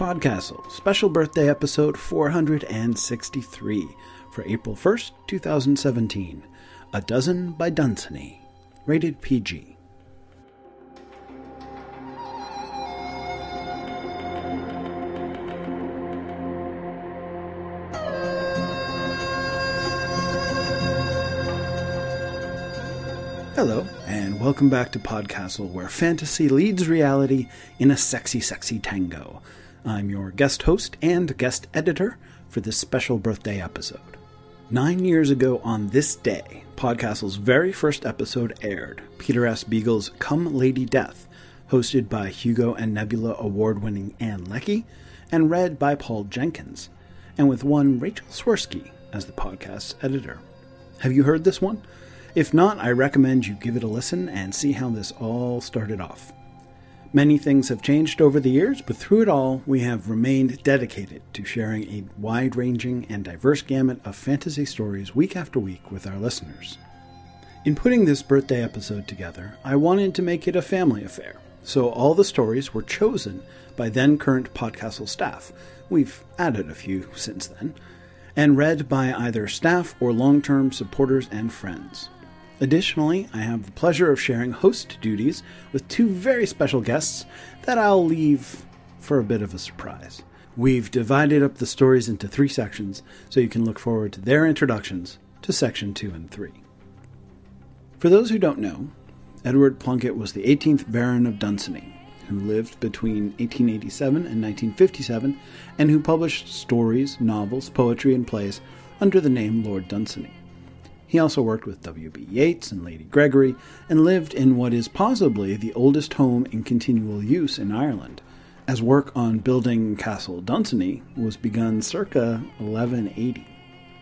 Podcastle, special birthday episode 463 for April 1st, 2017. A Dozen by Dunsany. Rated PG. Hello, and welcome back to Podcastle, where fantasy leads reality in a sexy, sexy tango. I'm your guest host and guest editor for this special birthday episode. Nine years ago on this day, Podcastle's very first episode aired Peter S. Beagle's Come Lady Death, hosted by Hugo and Nebula award winning Ann Leckie, and read by Paul Jenkins, and with one Rachel Swirsky as the podcast's editor. Have you heard this one? If not, I recommend you give it a listen and see how this all started off. Many things have changed over the years, but through it all, we have remained dedicated to sharing a wide ranging and diverse gamut of fantasy stories week after week with our listeners. In putting this birthday episode together, I wanted to make it a family affair, so all the stories were chosen by then current Podcastle staff. We've added a few since then, and read by either staff or long term supporters and friends. Additionally, I have the pleasure of sharing host duties with two very special guests that I'll leave for a bit of a surprise. We've divided up the stories into three sections so you can look forward to their introductions to section 2 and 3. For those who don't know, Edward Plunkett was the 18th Baron of Dunsany, who lived between 1887 and 1957 and who published stories, novels, poetry, and plays under the name Lord Dunsany. He also worked with W.B. Yeats and Lady Gregory, and lived in what is possibly the oldest home in continual use in Ireland, as work on building Castle Dunsany was begun circa 1180.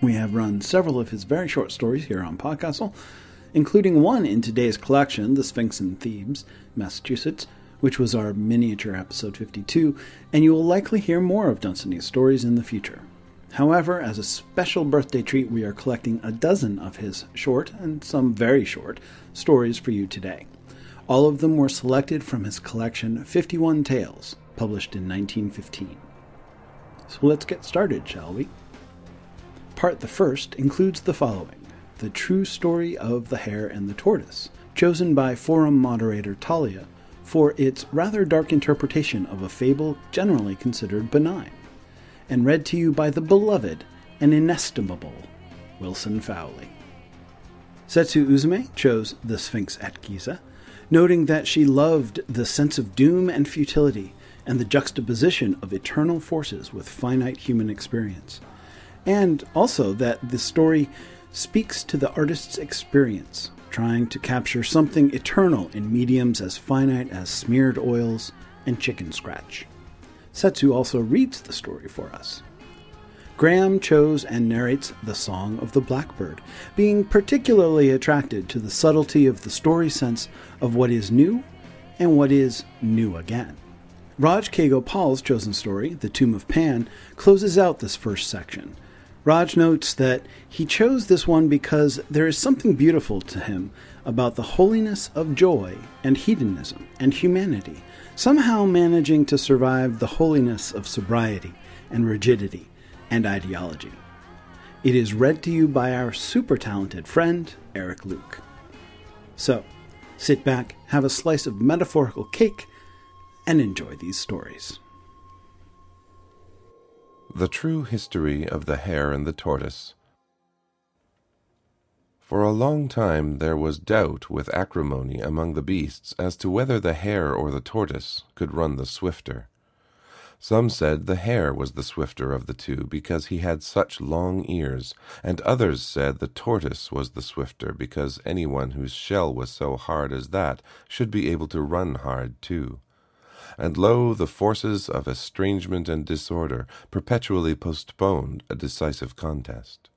We have run several of his very short stories here on Podcastle, including one in today's collection, The Sphinx in Thebes, Massachusetts, which was our miniature episode 52, and you will likely hear more of Dunsany's stories in the future. However, as a special birthday treat, we are collecting a dozen of his short, and some very short, stories for you today. All of them were selected from his collection 51 Tales, published in 1915. So let's get started, shall we? Part the first includes the following The True Story of the Hare and the Tortoise, chosen by forum moderator Talia for its rather dark interpretation of a fable generally considered benign and read to you by the beloved and inestimable Wilson Fowlie. Setsu Uzume chose The Sphinx at Giza, noting that she loved the sense of doom and futility and the juxtaposition of eternal forces with finite human experience, and also that the story speaks to the artist's experience, trying to capture something eternal in mediums as finite as smeared oils and chicken scratch. Setsu also reads the story for us. Graham chose and narrates The Song of the Blackbird, being particularly attracted to the subtlety of the story sense of what is new and what is new again. Raj K. Gopal's chosen story, The Tomb of Pan, closes out this first section. Raj notes that he chose this one because there is something beautiful to him about the holiness of joy and hedonism and humanity, somehow managing to survive the holiness of sobriety and rigidity and ideology. It is read to you by our super talented friend, Eric Luke. So, sit back, have a slice of metaphorical cake, and enjoy these stories. The True History of the Hare and the Tortoise for a long time there was doubt with acrimony among the beasts as to whether the hare or the tortoise could run the swifter. Some said the hare was the swifter of the two because he had such long ears, and others said the tortoise was the swifter because anyone whose shell was so hard as that should be able to run hard too. And lo, the forces of estrangement and disorder perpetually postponed a decisive contest.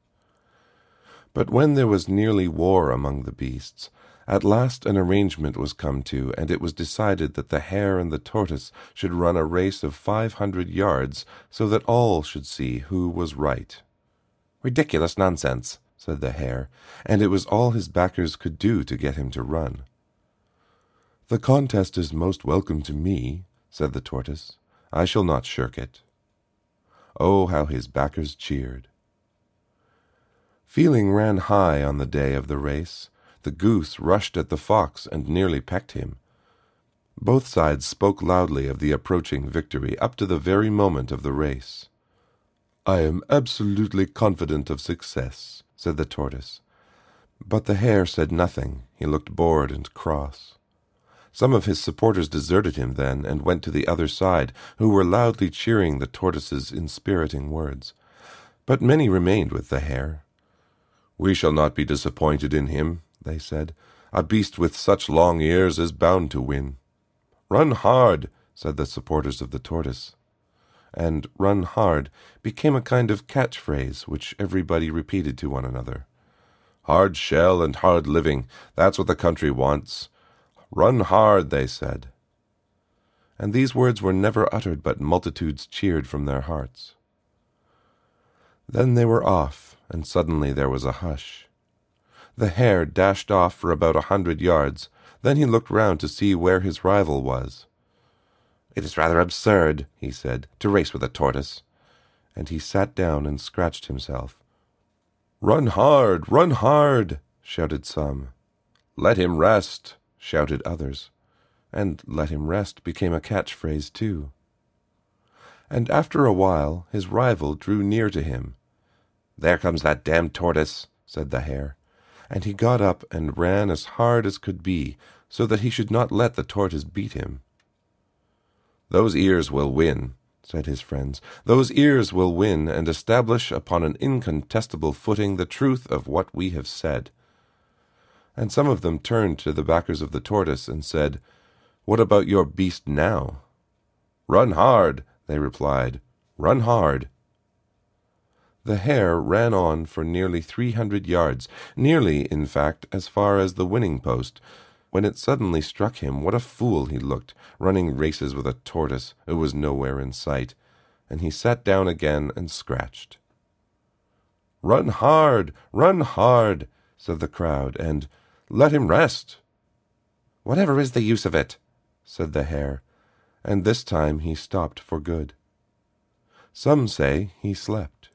But when there was nearly war among the beasts, at last an arrangement was come to, and it was decided that the hare and the tortoise should run a race of five hundred yards, so that all should see who was right. Ridiculous nonsense, said the hare, and it was all his backers could do to get him to run. The contest is most welcome to me, said the tortoise. I shall not shirk it. Oh, how his backers cheered! Feeling ran high on the day of the race. The goose rushed at the fox and nearly pecked him. Both sides spoke loudly of the approaching victory up to the very moment of the race. I am absolutely confident of success, said the tortoise. But the hare said nothing. He looked bored and cross. Some of his supporters deserted him then and went to the other side, who were loudly cheering the tortoise's inspiriting words. But many remained with the hare. We shall not be disappointed in him, they said. A beast with such long ears is bound to win. Run hard, said the supporters of the tortoise. And run hard became a kind of catchphrase which everybody repeated to one another. Hard shell and hard living, that's what the country wants. Run hard, they said. And these words were never uttered, but multitudes cheered from their hearts. Then they were off, and suddenly there was a hush. The hare dashed off for about a hundred yards. Then he looked round to see where his rival was. It is rather absurd, he said, to race with a tortoise. And he sat down and scratched himself. Run hard, run hard, shouted some. Let him rest, shouted others. And let him rest became a catchphrase too. And after a while his rival drew near to him there comes that damned tortoise, said the hare, and he got up and ran as hard as could be, so that he should not let the tortoise beat him. Those ears will win, said his friends. Those ears will win and establish upon an incontestable footing the truth of what we have said. And some of them turned to the backers of the tortoise and said, What about your beast now? Run hard, they replied. Run hard. The hare ran on for nearly three hundred yards, nearly, in fact, as far as the winning post, when it suddenly struck him what a fool he looked, running races with a tortoise who was nowhere in sight, and he sat down again and scratched. Run hard, run hard, said the crowd, and let him rest. Whatever is the use of it? said the hare, and this time he stopped for good. Some say he slept.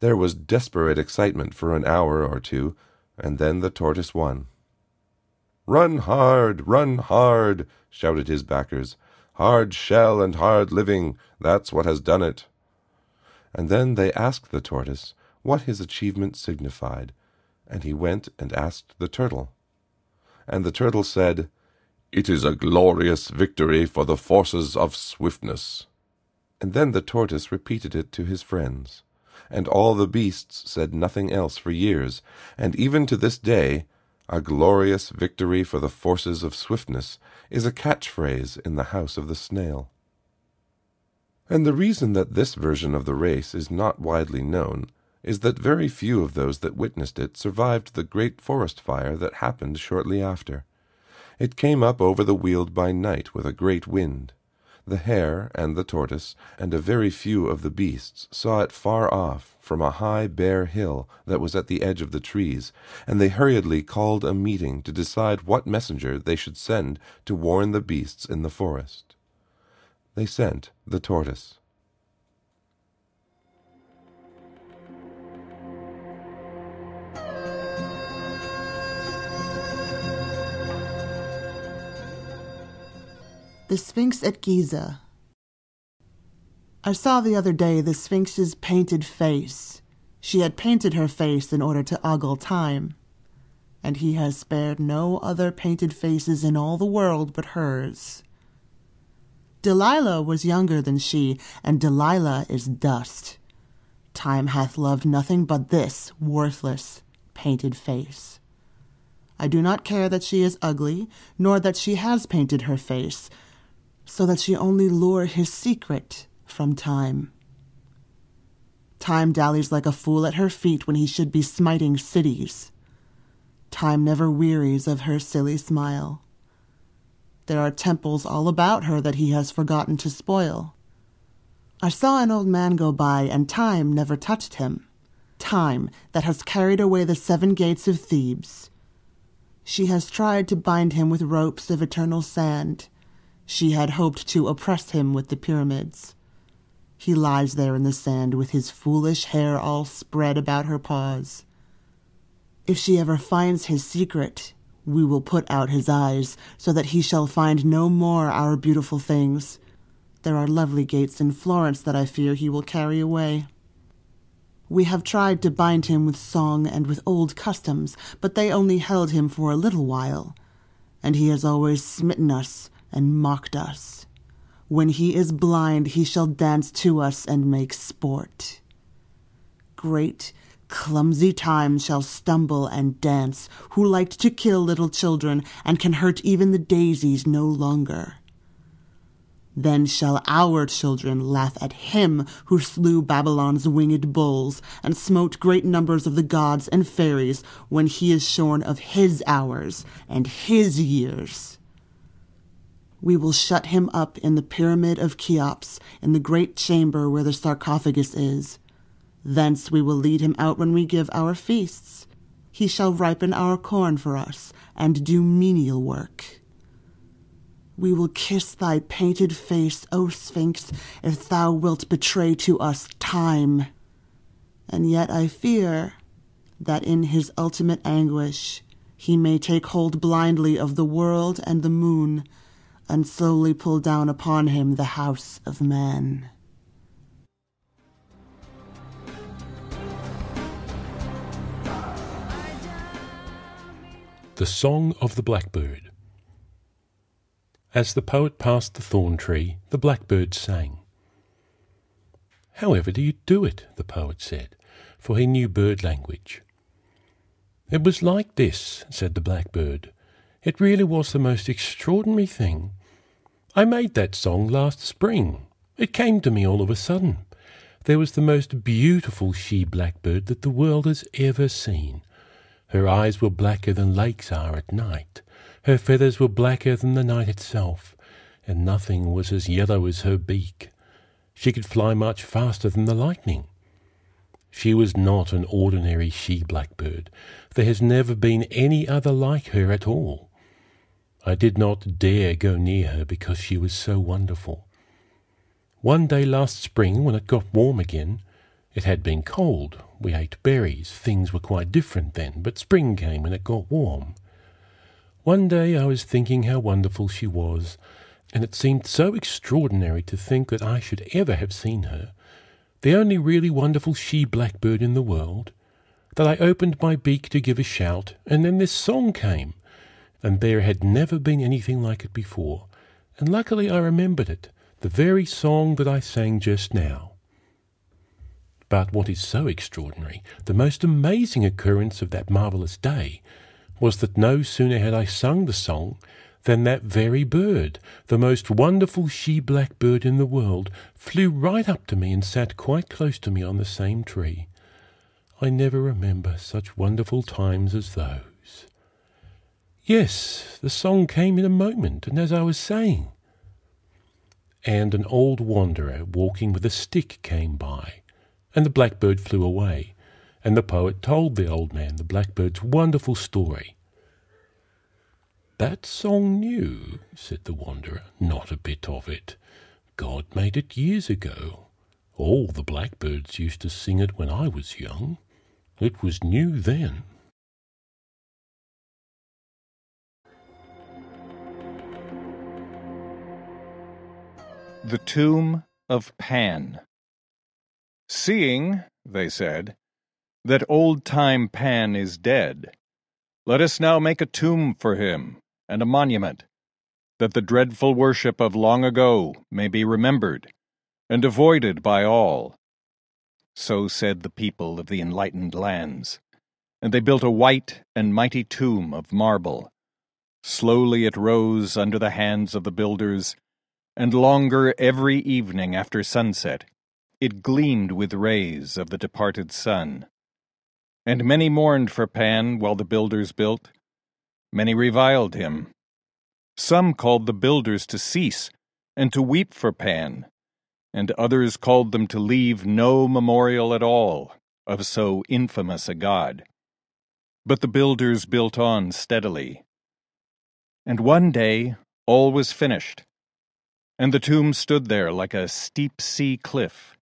There was desperate excitement for an hour or two, and then the tortoise won. Run hard, run hard, shouted his backers. Hard shell and hard living, that's what has done it. And then they asked the tortoise what his achievement signified, and he went and asked the turtle. And the turtle said, It is a glorious victory for the forces of swiftness. And then the tortoise repeated it to his friends and all the beasts said nothing else for years, and even to this day, a glorious victory for the forces of swiftness is a catchphrase in the house of the snail. And the reason that this version of the race is not widely known is that very few of those that witnessed it survived the great forest fire that happened shortly after. It came up over the Weald by night with a great wind, the hare and the tortoise and a very few of the beasts saw it far off from a high bare hill that was at the edge of the trees, and they hurriedly called a meeting to decide what messenger they should send to warn the beasts in the forest. They sent the tortoise. The Sphinx at Giza. I saw the other day the Sphinx's painted face. She had painted her face in order to ogle time, and he has spared no other painted faces in all the world but hers. Delilah was younger than she, and Delilah is dust. Time hath loved nothing but this worthless, painted face. I do not care that she is ugly, nor that she has painted her face, so that she only lure his secret from time. Time dallies like a fool at her feet when he should be smiting cities. Time never wearies of her silly smile. There are temples all about her that he has forgotten to spoil. I saw an old man go by, and time never touched him. Time that has carried away the seven gates of Thebes. She has tried to bind him with ropes of eternal sand, She had hoped to oppress him with the pyramids. He lies there in the sand with his foolish hair all spread about her paws. If she ever finds his secret, we will put out his eyes, so that he shall find no more our beautiful things. There are lovely gates in Florence that I fear he will carry away. We have tried to bind him with song and with old customs, but they only held him for a little while, and he has always smitten us and mocked us. When he is blind, he shall dance to us and make sport. Great, clumsy Time shall stumble and dance, who liked to kill little children and can hurt even the daisies no longer. Then shall our children laugh at him who slew Babylon's winged bulls and smote great numbers of the gods and fairies when he is shorn of his hours and his years. We will shut him up in the pyramid of Cheops, in the great chamber where the sarcophagus is. Thence we will lead him out when we give our feasts. He shall ripen our corn for us and do menial work. We will kiss thy painted face, O Sphinx, if thou wilt betray to us time. And yet I fear that in his ultimate anguish he may take hold blindly of the world and the moon, and slowly pull down upon him the house of man. The Song of the Blackbird as the poet passed the thorn tree, the blackbird sang. However do you do it? the poet said, for he knew bird language. It was like this, said the blackbird. It really was the most extraordinary thing. I made that song last spring. It came to me all of a sudden. There was the most beautiful she blackbird that the world has ever seen. Her eyes were blacker than lakes are at night. Her feathers were blacker than the night itself, and nothing was as yellow as her beak. She could fly much faster than the lightning. She was not an ordinary she blackbird. There has never been any other like her at all. I did not dare go near her because she was so wonderful. One day last spring, when it got warm again, it had been cold. We ate berries. Things were quite different then, but spring came and it got warm. One day I was thinking how wonderful she was, and it seemed so extraordinary to think that I should ever have seen her, the only really wonderful she blackbird in the world, that I opened my beak to give a shout, and then this song came, and there had never been anything like it before, and luckily I remembered it, the very song that I sang just now. But what is so extraordinary, the most amazing occurrence of that marvellous day, was that no sooner had I sung the song than that very bird, the most wonderful she blackbird in the world, flew right up to me and sat quite close to me on the same tree. I never remember such wonderful times as those. Yes, the song came in a moment, and as I was saying. And an old wanderer walking with a stick came by, and the blackbird flew away and the poet told the old man the blackbird's wonderful story. That song new, said the wanderer, not a bit of it. God made it years ago. All the blackbirds used to sing it when I was young. It was new then. The Tomb of Pan. Seeing, they said, that old-time Pan is dead. Let us now make a tomb for him, and a monument, that the dreadful worship of long ago may be remembered, and avoided by all. So said the people of the enlightened lands, and they built a white and mighty tomb of marble. Slowly it rose under the hands of the builders, and longer every evening after sunset it gleamed with rays of the departed sun. And many mourned for Pan while the builders built. Many reviled him. Some called the builders to cease and to weep for Pan, and others called them to leave no memorial at all of so infamous a god. But the builders built on steadily. And one day all was finished, and the tomb stood there like a steep sea cliff,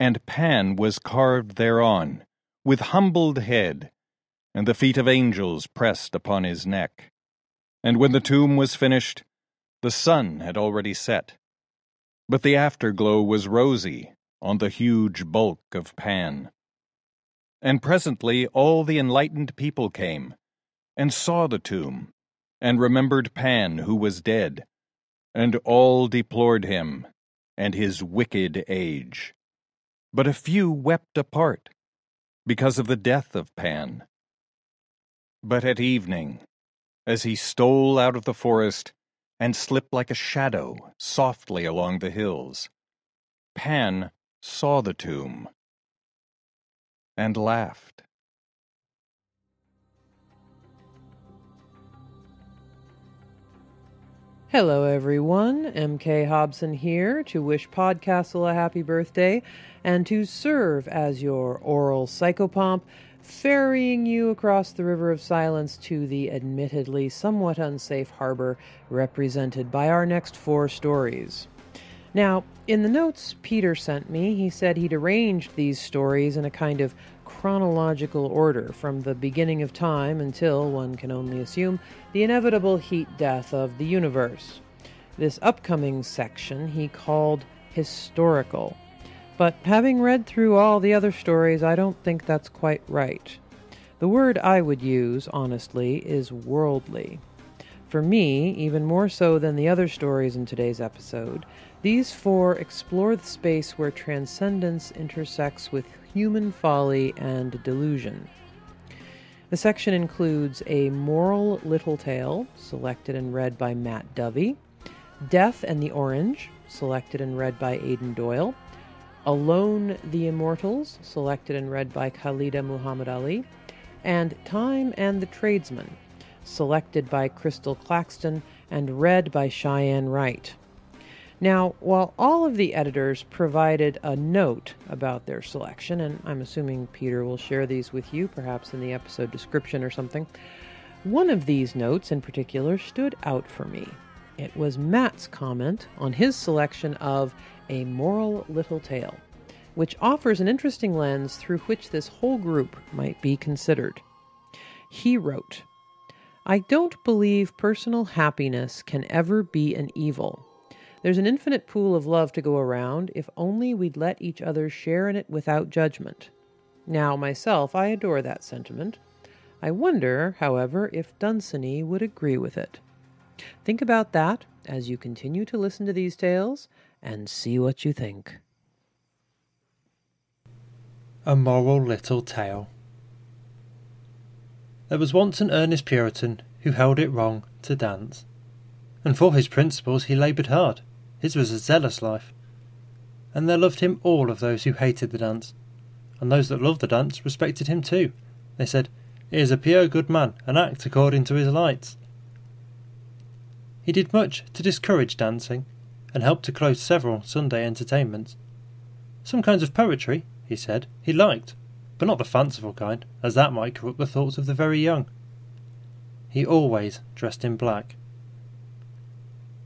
and Pan was carved thereon, with humbled head, and the feet of angels pressed upon his neck. And when the tomb was finished, the sun had already set, but the afterglow was rosy on the huge bulk of Pan. And presently all the enlightened people came, and saw the tomb, and remembered Pan who was dead, and all deplored him and his wicked age. But a few wept apart, because of the death of Pan. But at evening, as he stole out of the forest, and slipped like a shadow softly along the hills. Pan saw the tomb and laughed. Hello, everyone. MK Hobson here to wish Podcastle a happy birthday and to serve as your oral psychopomp ferrying you across the River of Silence to the admittedly somewhat unsafe harbor represented by our next four stories. Now, in the notes Peter sent me, he said he'd arranged these stories in a kind of chronological order from the beginning of time until, one can only assume, the inevitable heat death of the universe. This upcoming section he called historical. But having read through all the other stories, I don't think that's quite right. The word I would use, honestly, is worldly. For me, even more so than the other stories in today's episode, these four explore the space where transcendence intersects with human folly and delusion. The section includes a moral little tale, selected and read by Matt Dovey, Death and the Orange, selected and read by Aidan Doyle, Alone the Immortals, selected and read by Khaalidah Muhammad Ali, and Time and the Tradesman, selected by Crystal Claxton and read by Cheyenne Wright. Now, while all of the editors provided a note about their selection, and I'm assuming Peter will share these with you, perhaps in the episode description or something, one of these notes in particular stood out for me. It was Matt's comment on his selection of a Moral Little Tale, which offers an interesting lens through which this whole group might be considered. He wrote, I don't believe personal happiness can ever be an evil. There's an infinite pool of love to go around if only we'd let each other share in it without judgment. Now, myself, I adore that sentiment. I wonder, however, if Dunsany would agree with it. Think about that as you continue to listen to these tales and see what you think. A Moral Little Tale There was once an earnest Puritan who held it wrong to dance, and for his principles he laboured hard. His was a zealous life, and there loved him all of those who hated the dance, and those that loved the dance respected him too. They said, He is a pure good man, and acts according to his lights. He did much to discourage dancing, and helped to close several Sunday entertainments. Some kinds of poetry, he said, he liked, but not the fanciful kind, as that might corrupt the thoughts of the very young. He always dressed in black.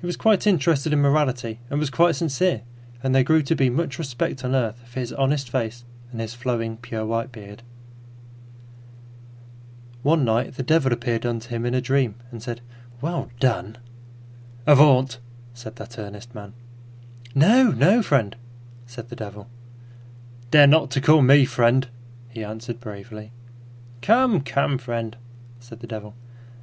He was quite interested in morality, and was quite sincere, and there grew to be much respect on earth for his honest face and his flowing pure white beard. One night the devil appeared unto him in a dream, and said, Well done. Avaunt, said that earnest man. No, no, friend, said the devil. Dare not to call me friend, he answered bravely. Come, come, friend, said the devil.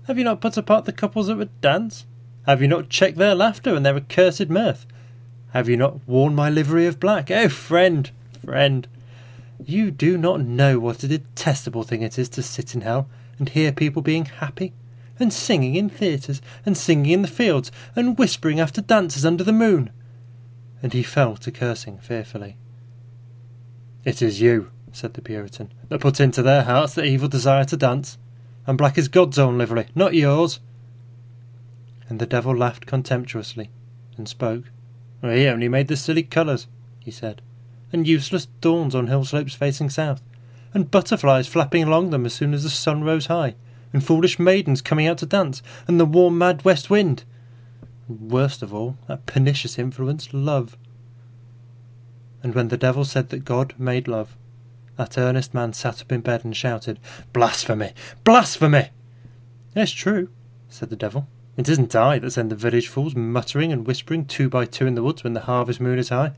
Have you not put apart the couples that would dance? Have you not checked their laughter and their accursed mirth? Have you not worn my livery of black? Oh, friend, friend, you do not know what a detestable thing it is to sit in hell and hear people being happy and singing in theatres, and singing in the fields, and whispering after dances under the moon. And he fell to cursing fearfully. It is you, said the Puritan, that put into their hearts the evil desire to dance, and black is God's own livery, not yours. And the devil laughed contemptuously, and spoke. Oh, he only made the silly colours, he said, and useless thorns on hill slopes facing south, and butterflies flapping along them as soon as the sun rose high, and foolish maidens coming out to dance, and the warm mad west wind. worst of all, that pernicious influence, love. And when the devil said that God made love, that earnest man sat up in bed and shouted, Blasphemy! Blasphemy! It's true, said the devil. It isn't I that send the village fools muttering and whispering two by two in the woods when the harvest moon is high.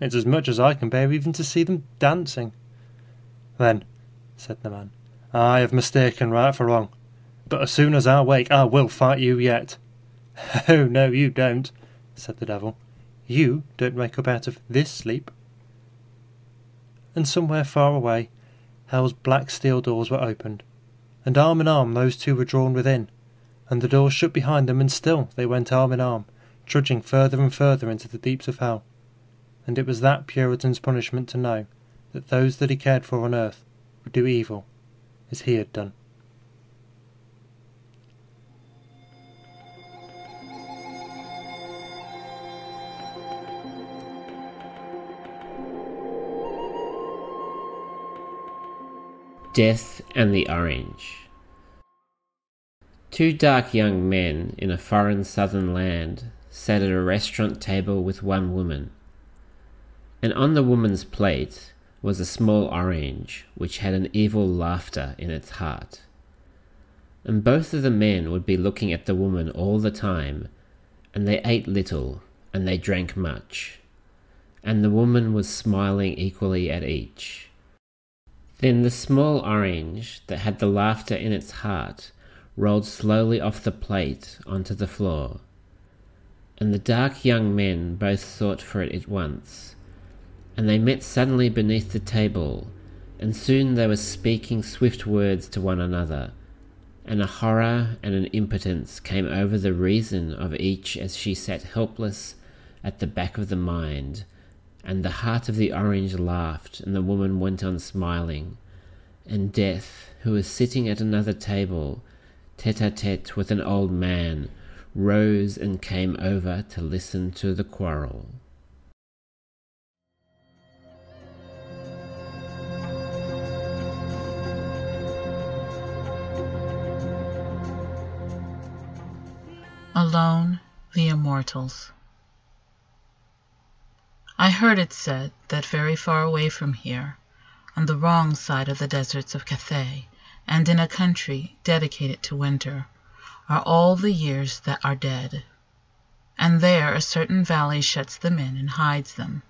It's as much as I can bear even to see them dancing. Then, said the man, I have mistaken right for wrong. But as soon as I wake, I will fight you yet. Oh, no, you don't, said the devil. You don't wake up out of this sleep. And somewhere far away, hell's black steel doors were opened, and arm in arm those two were drawn within, and the door shut behind them, and still they went arm in arm, trudging further and further into the deeps of hell. And it was that Puritan's punishment to know that those that he cared for on earth would do evil as he had done. Death and the Orange. Two dark young men in a foreign southern land sat at a restaurant table with one woman. And on the woman's plate was a small orange which had an evil laughter in its heart. And both of the men would be looking at the woman all the time, and they ate little and they drank much. And the woman was smiling equally at each. Then the small orange that had the laughter in its heart rolled slowly off the plate onto the floor, and the dark young men both sought for it at once, and they met suddenly beneath the table, and soon they were speaking swift words to one another, and a horror and an impotence came over the reason of each as she sat helpless at the back of the mind and the heart of the orange laughed, and the woman went on smiling. And Death, who was sitting at another table, tete a tete with an old man, rose and came over to listen to the quarrel. Alone, the Immortals. I heard it said that very far away from here, on the wrong side of the deserts of Cathay, and in a country dedicated to winter, are all the years that are dead. And there a certain valley shuts them in and hides them,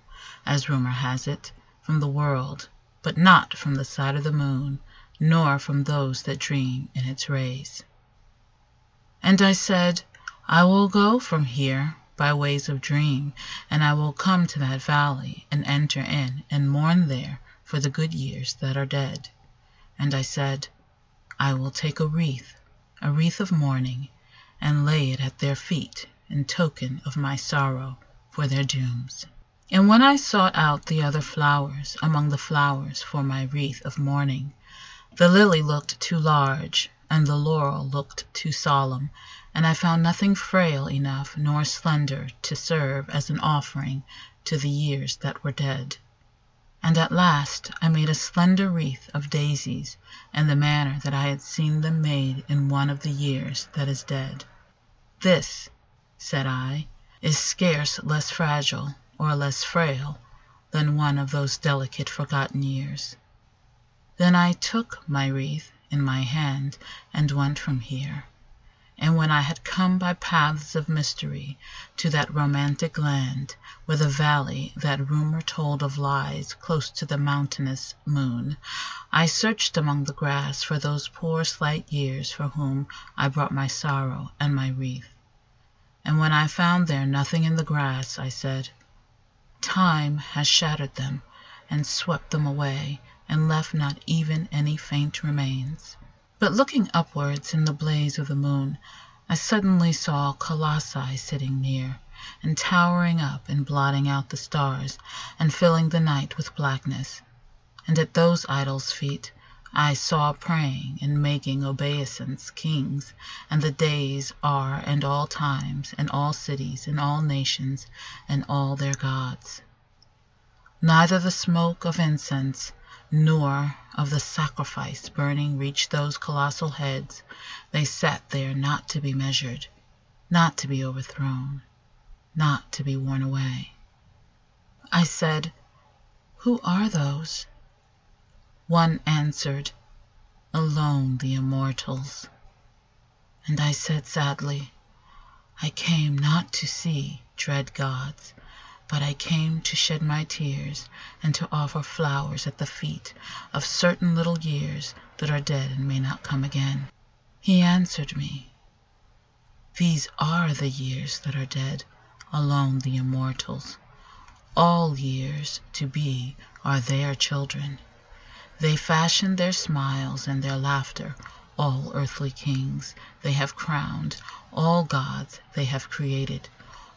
as rumor has it, from the world, but not from the sight of the moon, nor from those that dream in its rays. And I said, I will go from here by ways of dream, and I will come to that valley, and enter in, and mourn there for the good years that are dead. And I said, I will take a wreath, a wreath of mourning, and lay it at their feet in token of my sorrow for their dooms. And when I sought out the other flowers among the flowers for my wreath of mourning, the lily looked too large, and the laurel looked too solemn, and I found nothing frail enough nor slender to serve as an offering to the years that were dead. And at last I made a slender wreath of daisies in the manner that I had seen them made in one of the years that is dead. This, said I, is scarce less fragile or less frail than one of those delicate forgotten years. Then I took my wreath in my hand and went from here. And when I had come by paths of mystery to that romantic land, where the valley that rumor told of lies close to the mountainous moon, I searched among the grass for those poor slight years for whom I brought my sorrow and my wreath. And when I found there nothing in the grass, I said, Time has shattered them, and swept them away, and left not even any faint remains. But looking upwards in the blaze of the moon, I suddenly saw colossi sitting near, and towering up and blotting out the stars, and filling the night with blackness. And at those idols' feet I saw praying and making obeisance kings, and the days are and all times, and all cities, and all nations, and all their gods. Neither the smoke of incense nor of the sacrifice burning reached those colossal heads; they sat there not to be measured. not to be overthrown, not to be worn away. I said, Who are those? One answered, Alone the immortals. And I said sadly, I came not to see dread gods, but I came to shed my tears and to offer flowers at the feet of certain little years that are dead and may not come again. He answered me, These are the years that are dead, alone the immortals. All years to be are their children. They fashion their smiles and their laughter, all earthly kings they have crowned, all gods they have created,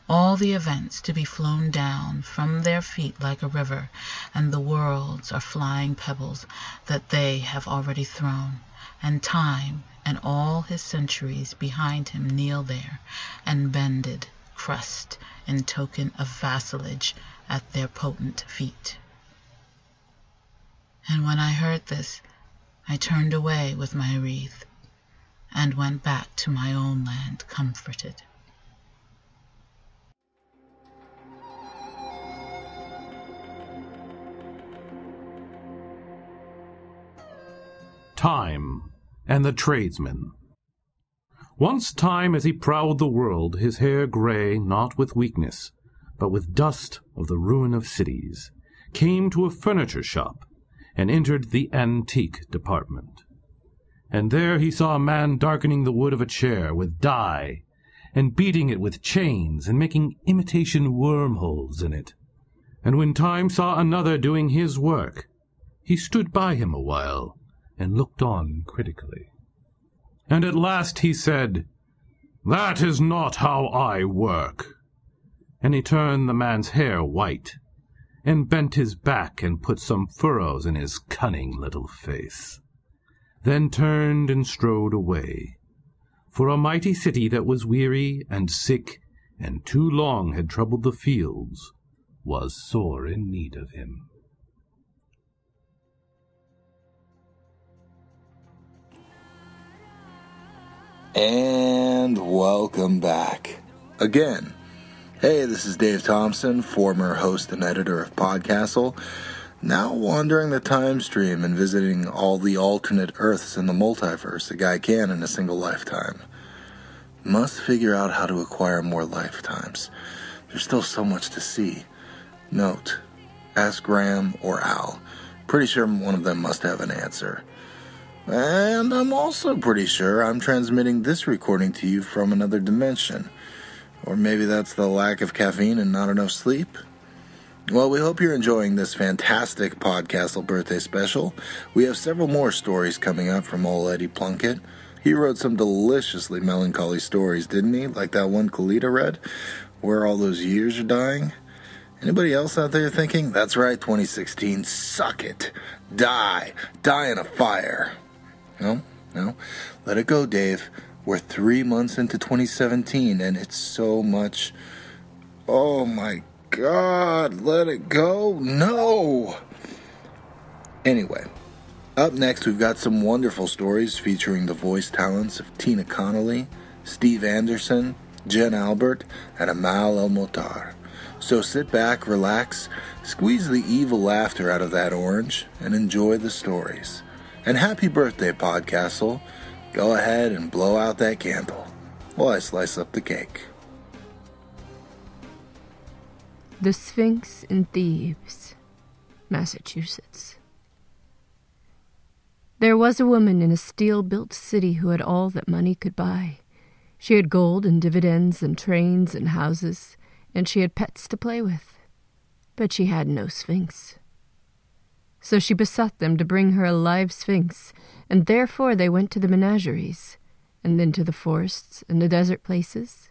all the events to be flown down from their feet like a river, and the worlds are flying pebbles that they have already thrown, and time and all his centuries behind him kneel there, and bended crust in token of vassalage at their potent feet. And when I heard this, I turned away with my wreath, and went back to my own land comforted. Time and the Tradesman. Once Time, as he prowled the world, his hair grey, not with weakness, but with dust of the ruin of cities, came to a furniture shop and entered the antique department. And there he saw a man darkening the wood of a chair with dye, and beating it with chains, and making imitation wormholes in it. And when Time saw another doing his work, he stood by him a while, and looked on critically. And at last he said, That is not how I work. And he turned the man's hair white, and bent his back and put some furrows in his cunning little face, then turned and strode away. For a mighty city that was weary and sick and too long had troubled the fields was sore in need of him. And welcome back. Again, hey, this is Dave Thompson, former host and editor of Podcastle, now wandering the time stream and visiting all the alternate Earths in the multiverse a guy can in a single lifetime. Must figure out how to acquire more lifetimes. There's still so much to see. Note, ask Graham or Al. Pretty sure one of them must have an answer. And I'm also pretty sure I'm transmitting this recording to you from another dimension. Or maybe that's the lack of caffeine and not enough sleep. Well, we hope you're enjoying this fantastic Podcastle birthday special. We have several more stories coming up from old Eddie Plunkett. He wrote some deliciously melancholy stories, didn't he? Like that one Khaalidah read, where all those years are dying. Anybody else out there thinking, that's right, 2016, suck it, die, die in a fire? No, no. Let it go, Dave. We're three months into 2017, and it's so much. Oh my God, let it go. No! Anyway, up next, we've got some wonderful stories featuring the voice talents of Tina Connolly, Steve Anderson, Jen Albert, and Amal El-Mohtar. So sit back, relax, squeeze the evil laughter out of that orange, and enjoy the stories. And happy birthday, Podcastle. Go ahead and blow out that candle while I slice up the cake. The Sphinx in Thebes, Massachusetts. There was a woman in a steel built city who had all that money could buy. She had gold and dividends and trains and houses, and she had pets to play with. But she had no Sphinx. So she besought them to bring her a live sphinx, and therefore they went to the menageries, and then to the forests and the desert places,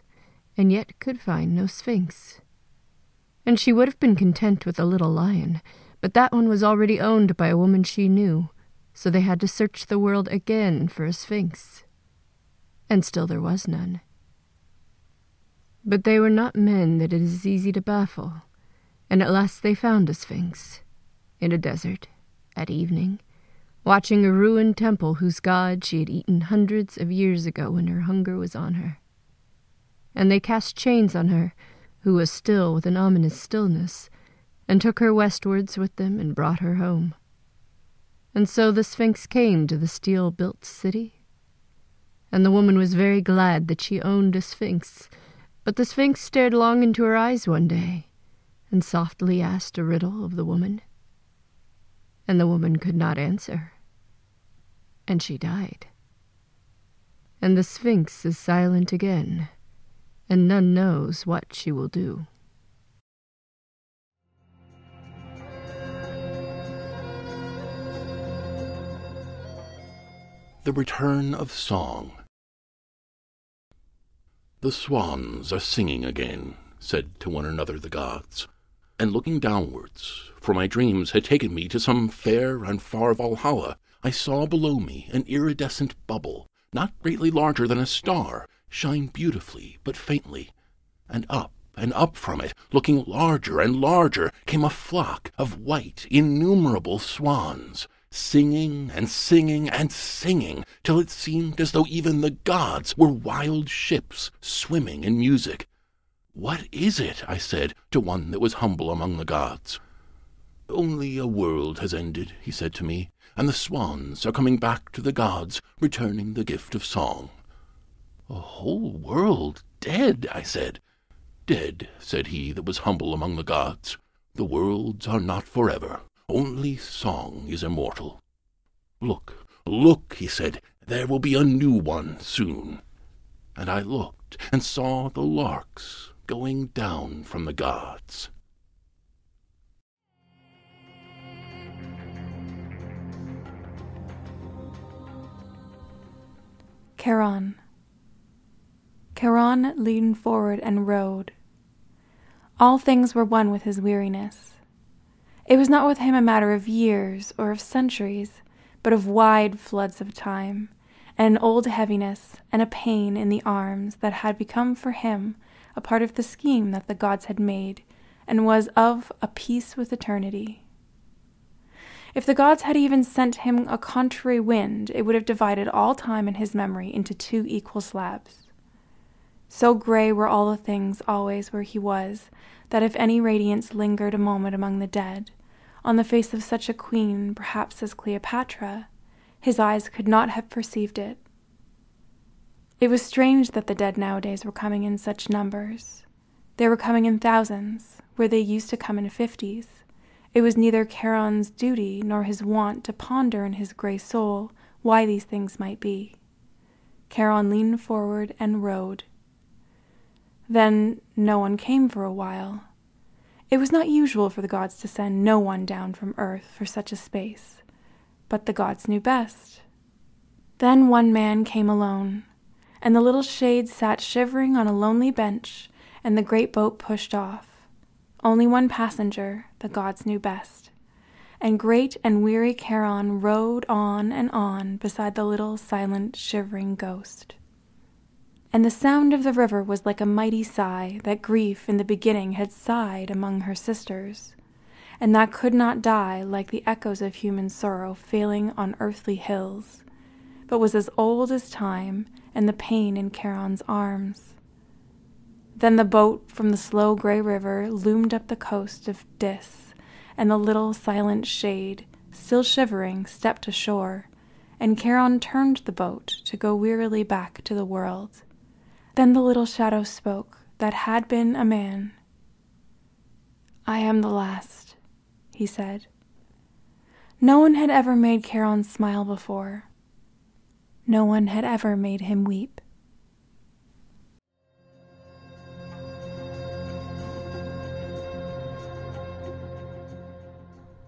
and yet could find no sphinx. And she would have been content with a little lion, but that one was already owned by a woman she knew, so they had to search the world again for a sphinx. And still there was none. But they were not men that it is easy to baffle, and at last they found a sphinx in a desert, at evening, watching a ruined temple whose god she had eaten hundreds of years ago when her hunger was on her. and they cast chains on her, who was still with an ominous stillness, and took her westwards with them and brought her home. And so the Sphinx came to the steel built city. And the woman was very glad that she owned a Sphinx, but the Sphinx stared long into her eyes one day, and softly asked a riddle of the woman. And the woman could not answer, and she died. And the Sphinx is silent again, and none knows what she will do. The Return of Song. The swans are singing again, said to one another the gods. And looking downwards, for my dreams had taken me to some fair and far Valhalla, I saw below me an iridescent bubble, not greatly larger than a star, shine beautifully but faintly. And up and up from it, looking larger and larger, came a flock of white, innumerable swans singing and singing and singing till it seemed as though even the gods were wild ships swimming in music. What is it? I said to one that was humble among the gods. Only a world has ended, he said to me, and the swans are coming back to the gods, returning the gift of song. A whole world dead, I said. Dead, said he that was humble among the gods. The worlds are not forever. Only song is immortal. Look, look, he said, there will be a new one soon. And I looked and saw the larks going down from the gods. Charon. Charon leaned forward and rowed. All things were one with his weariness. It was not with him a matter of years or of centuries, but of wide floods of time, and an old heaviness and a pain in the arms that had become for him a part of the scheme that the gods had made, and was of a piece with eternity. If the gods had even sent him a contrary wind, it would have divided all time in his memory into two equal slabs. So gray were all the things always where he was, that if any radiance lingered a moment among the dead, on the face of such a queen, perhaps as Cleopatra, his eyes could not have perceived it. It was strange that the dead nowadays were coming in such numbers. They were coming in thousands, where they used to come in fifties. It was neither Charon's duty nor his wont to ponder in his grey soul why these things might be. Charon leaned forward and rowed. Then no one came for a while. It was not usual for the gods to send no one down from earth for such a space, but the gods knew best. Then one man came alone, and the little shade sat shivering on a lonely bench, and the great boat pushed off. Only one passenger, the gods knew best. And great and weary Charon rowed on and on beside the little silent shivering ghost and the sound of the river was like a mighty sigh that grief in the beginning had sighed among her sisters, and that could not die like the echoes of human sorrow failing on earthly hills, but was as old as time and the pain in Charon's arms. Then the boat from the slow gray river loomed up the coast of Dis, and the little silent shade, still shivering, stepped ashore, and Charon turned the boat to go wearily back to the world. Then the little shadow spoke that had been a man. I am the last, he said. No one had ever made Charon smile before. No one had ever made him weep.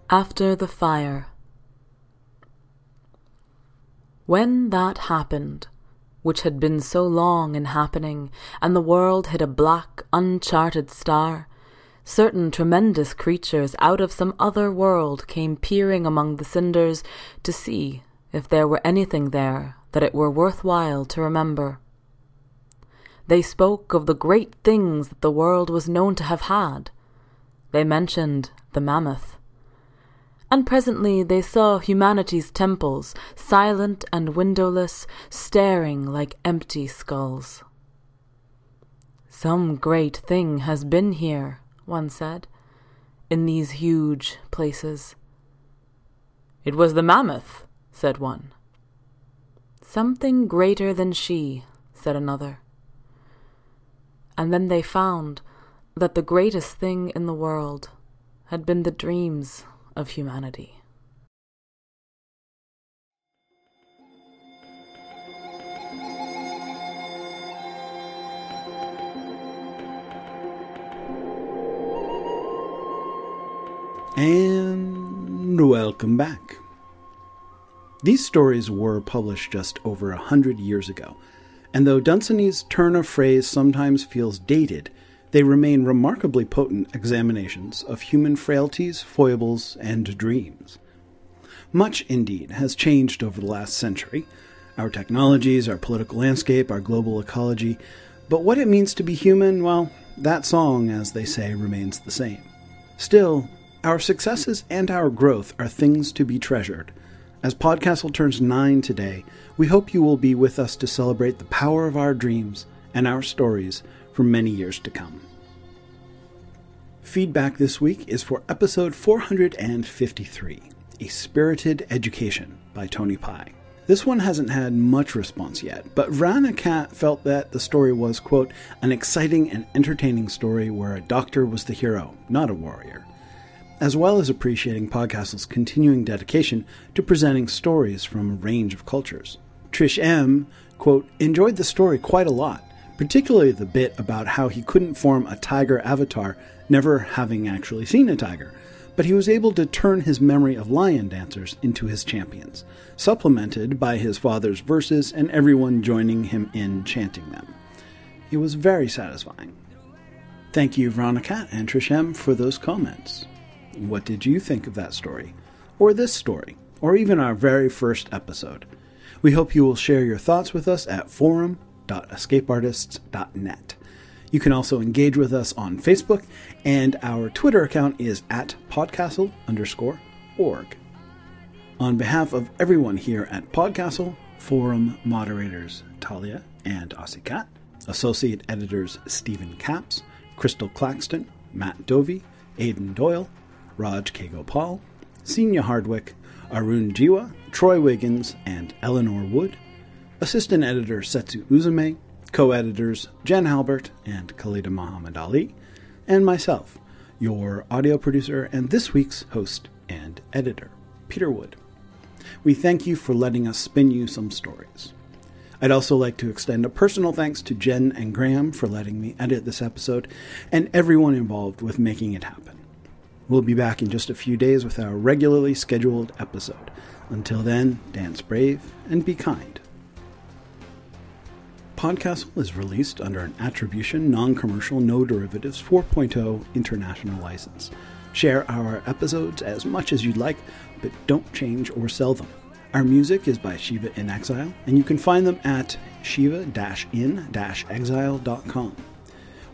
After the Fire When that happened, which had been so long in happening, and the world hid a black, uncharted star, certain tremendous creatures out of some other world came peering among the cinders to see if there were anything there that it were worth while to remember. They spoke of the great things that the world was known to have had. They mentioned the mammoth, and presently they saw humanity's temples, silent and windowless, staring like empty skulls. Some great thing has been here, one said, in these huge places. It was the mammoth, said one. Something greater than she, said another. And then they found that the greatest thing in the world had been the dreams of humanity. And welcome back. These stories were published just over a hundred years ago, and though Dunsany's turn of phrase sometimes feels dated, they remain remarkably potent examinations of human frailties, foibles, and dreams. Much, indeed, has changed over the last century our technologies, our political landscape, our global ecology, but what it means to be human, well, that song, as they say, remains the same. Still, our successes and our growth are things to be treasured. As Podcastle turns nine today, we hope you will be with us to celebrate the power of our dreams and our stories for many years to come. Feedback this week is for episode 453 A Spirited Education by Tony Pi. This one hasn't had much response yet, but Vrana Cat felt that the story was, quote, an exciting and entertaining story where a doctor was the hero, not a warrior as well as appreciating Podcastle's continuing dedication to presenting stories from a range of cultures. Trish M, quote, enjoyed the story quite a lot, particularly the bit about how he couldn't form a tiger avatar, never having actually seen a tiger, but he was able to turn his memory of lion dancers into his champions, supplemented by his father's verses and everyone joining him in chanting them. It was very satisfying. Thank you, Veronica and Trish M, for those comments. What did you think of that story? Or this story? Or even our very first episode? We hope you will share your thoughts with us at forum.escapeartists.net. You can also engage with us on Facebook, and our Twitter account is at podcastle underscore org. On behalf of everyone here at Podcastle, forum moderators Talia and Ocicat, associate editors Stephen Caps, Crystal Claxton, Matt Dovey, Aidan Doyle, Raj K. Gopal, Senior Hardwick, Arun Jiwa, Troy Wiggins, and Eleanor Wood, assistant editor Setsu Uzume, co editors Jen Albert and Khaalidah Muhammad Ali, and myself, your audio producer and this week's host and editor, Peter Wood. We thank you for letting us spin you some stories. I'd also like to extend a personal thanks to Jen and Graham for letting me edit this episode and everyone involved with making it happen. We'll be back in just a few days with our regularly scheduled episode. Until then, dance brave and be kind. Podcastle is released under an attribution, non commercial, no derivatives 4.0 international license. Share our episodes as much as you'd like, but don't change or sell them. Our music is by Shiva in Exile, and you can find them at shiva in exile.com.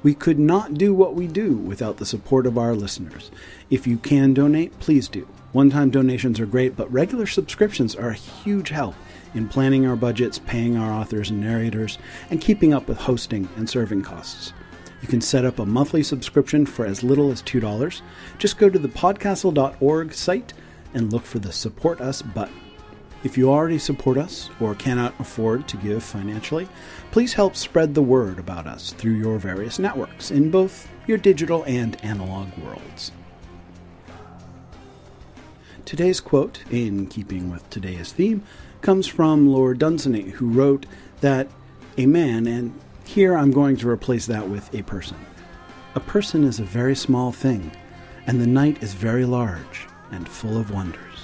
We could not do what we do without the support of our listeners. If you can donate, please do. One time donations are great, but regular subscriptions are a huge help in planning our budgets, paying our authors and narrators, and keeping up with hosting and serving costs. You can set up a monthly subscription for as little as $2. Just go to the podcastle.org site and look for the Support Us button. If you already support us or cannot afford to give financially, please help spread the word about us through your various networks in both your digital and analog worlds. Today's quote, in keeping with today's theme, comes from Lord Dunsany, who wrote that a man, and here I'm going to replace that with a person. A person is a very small thing, and the night is very large and full of wonders.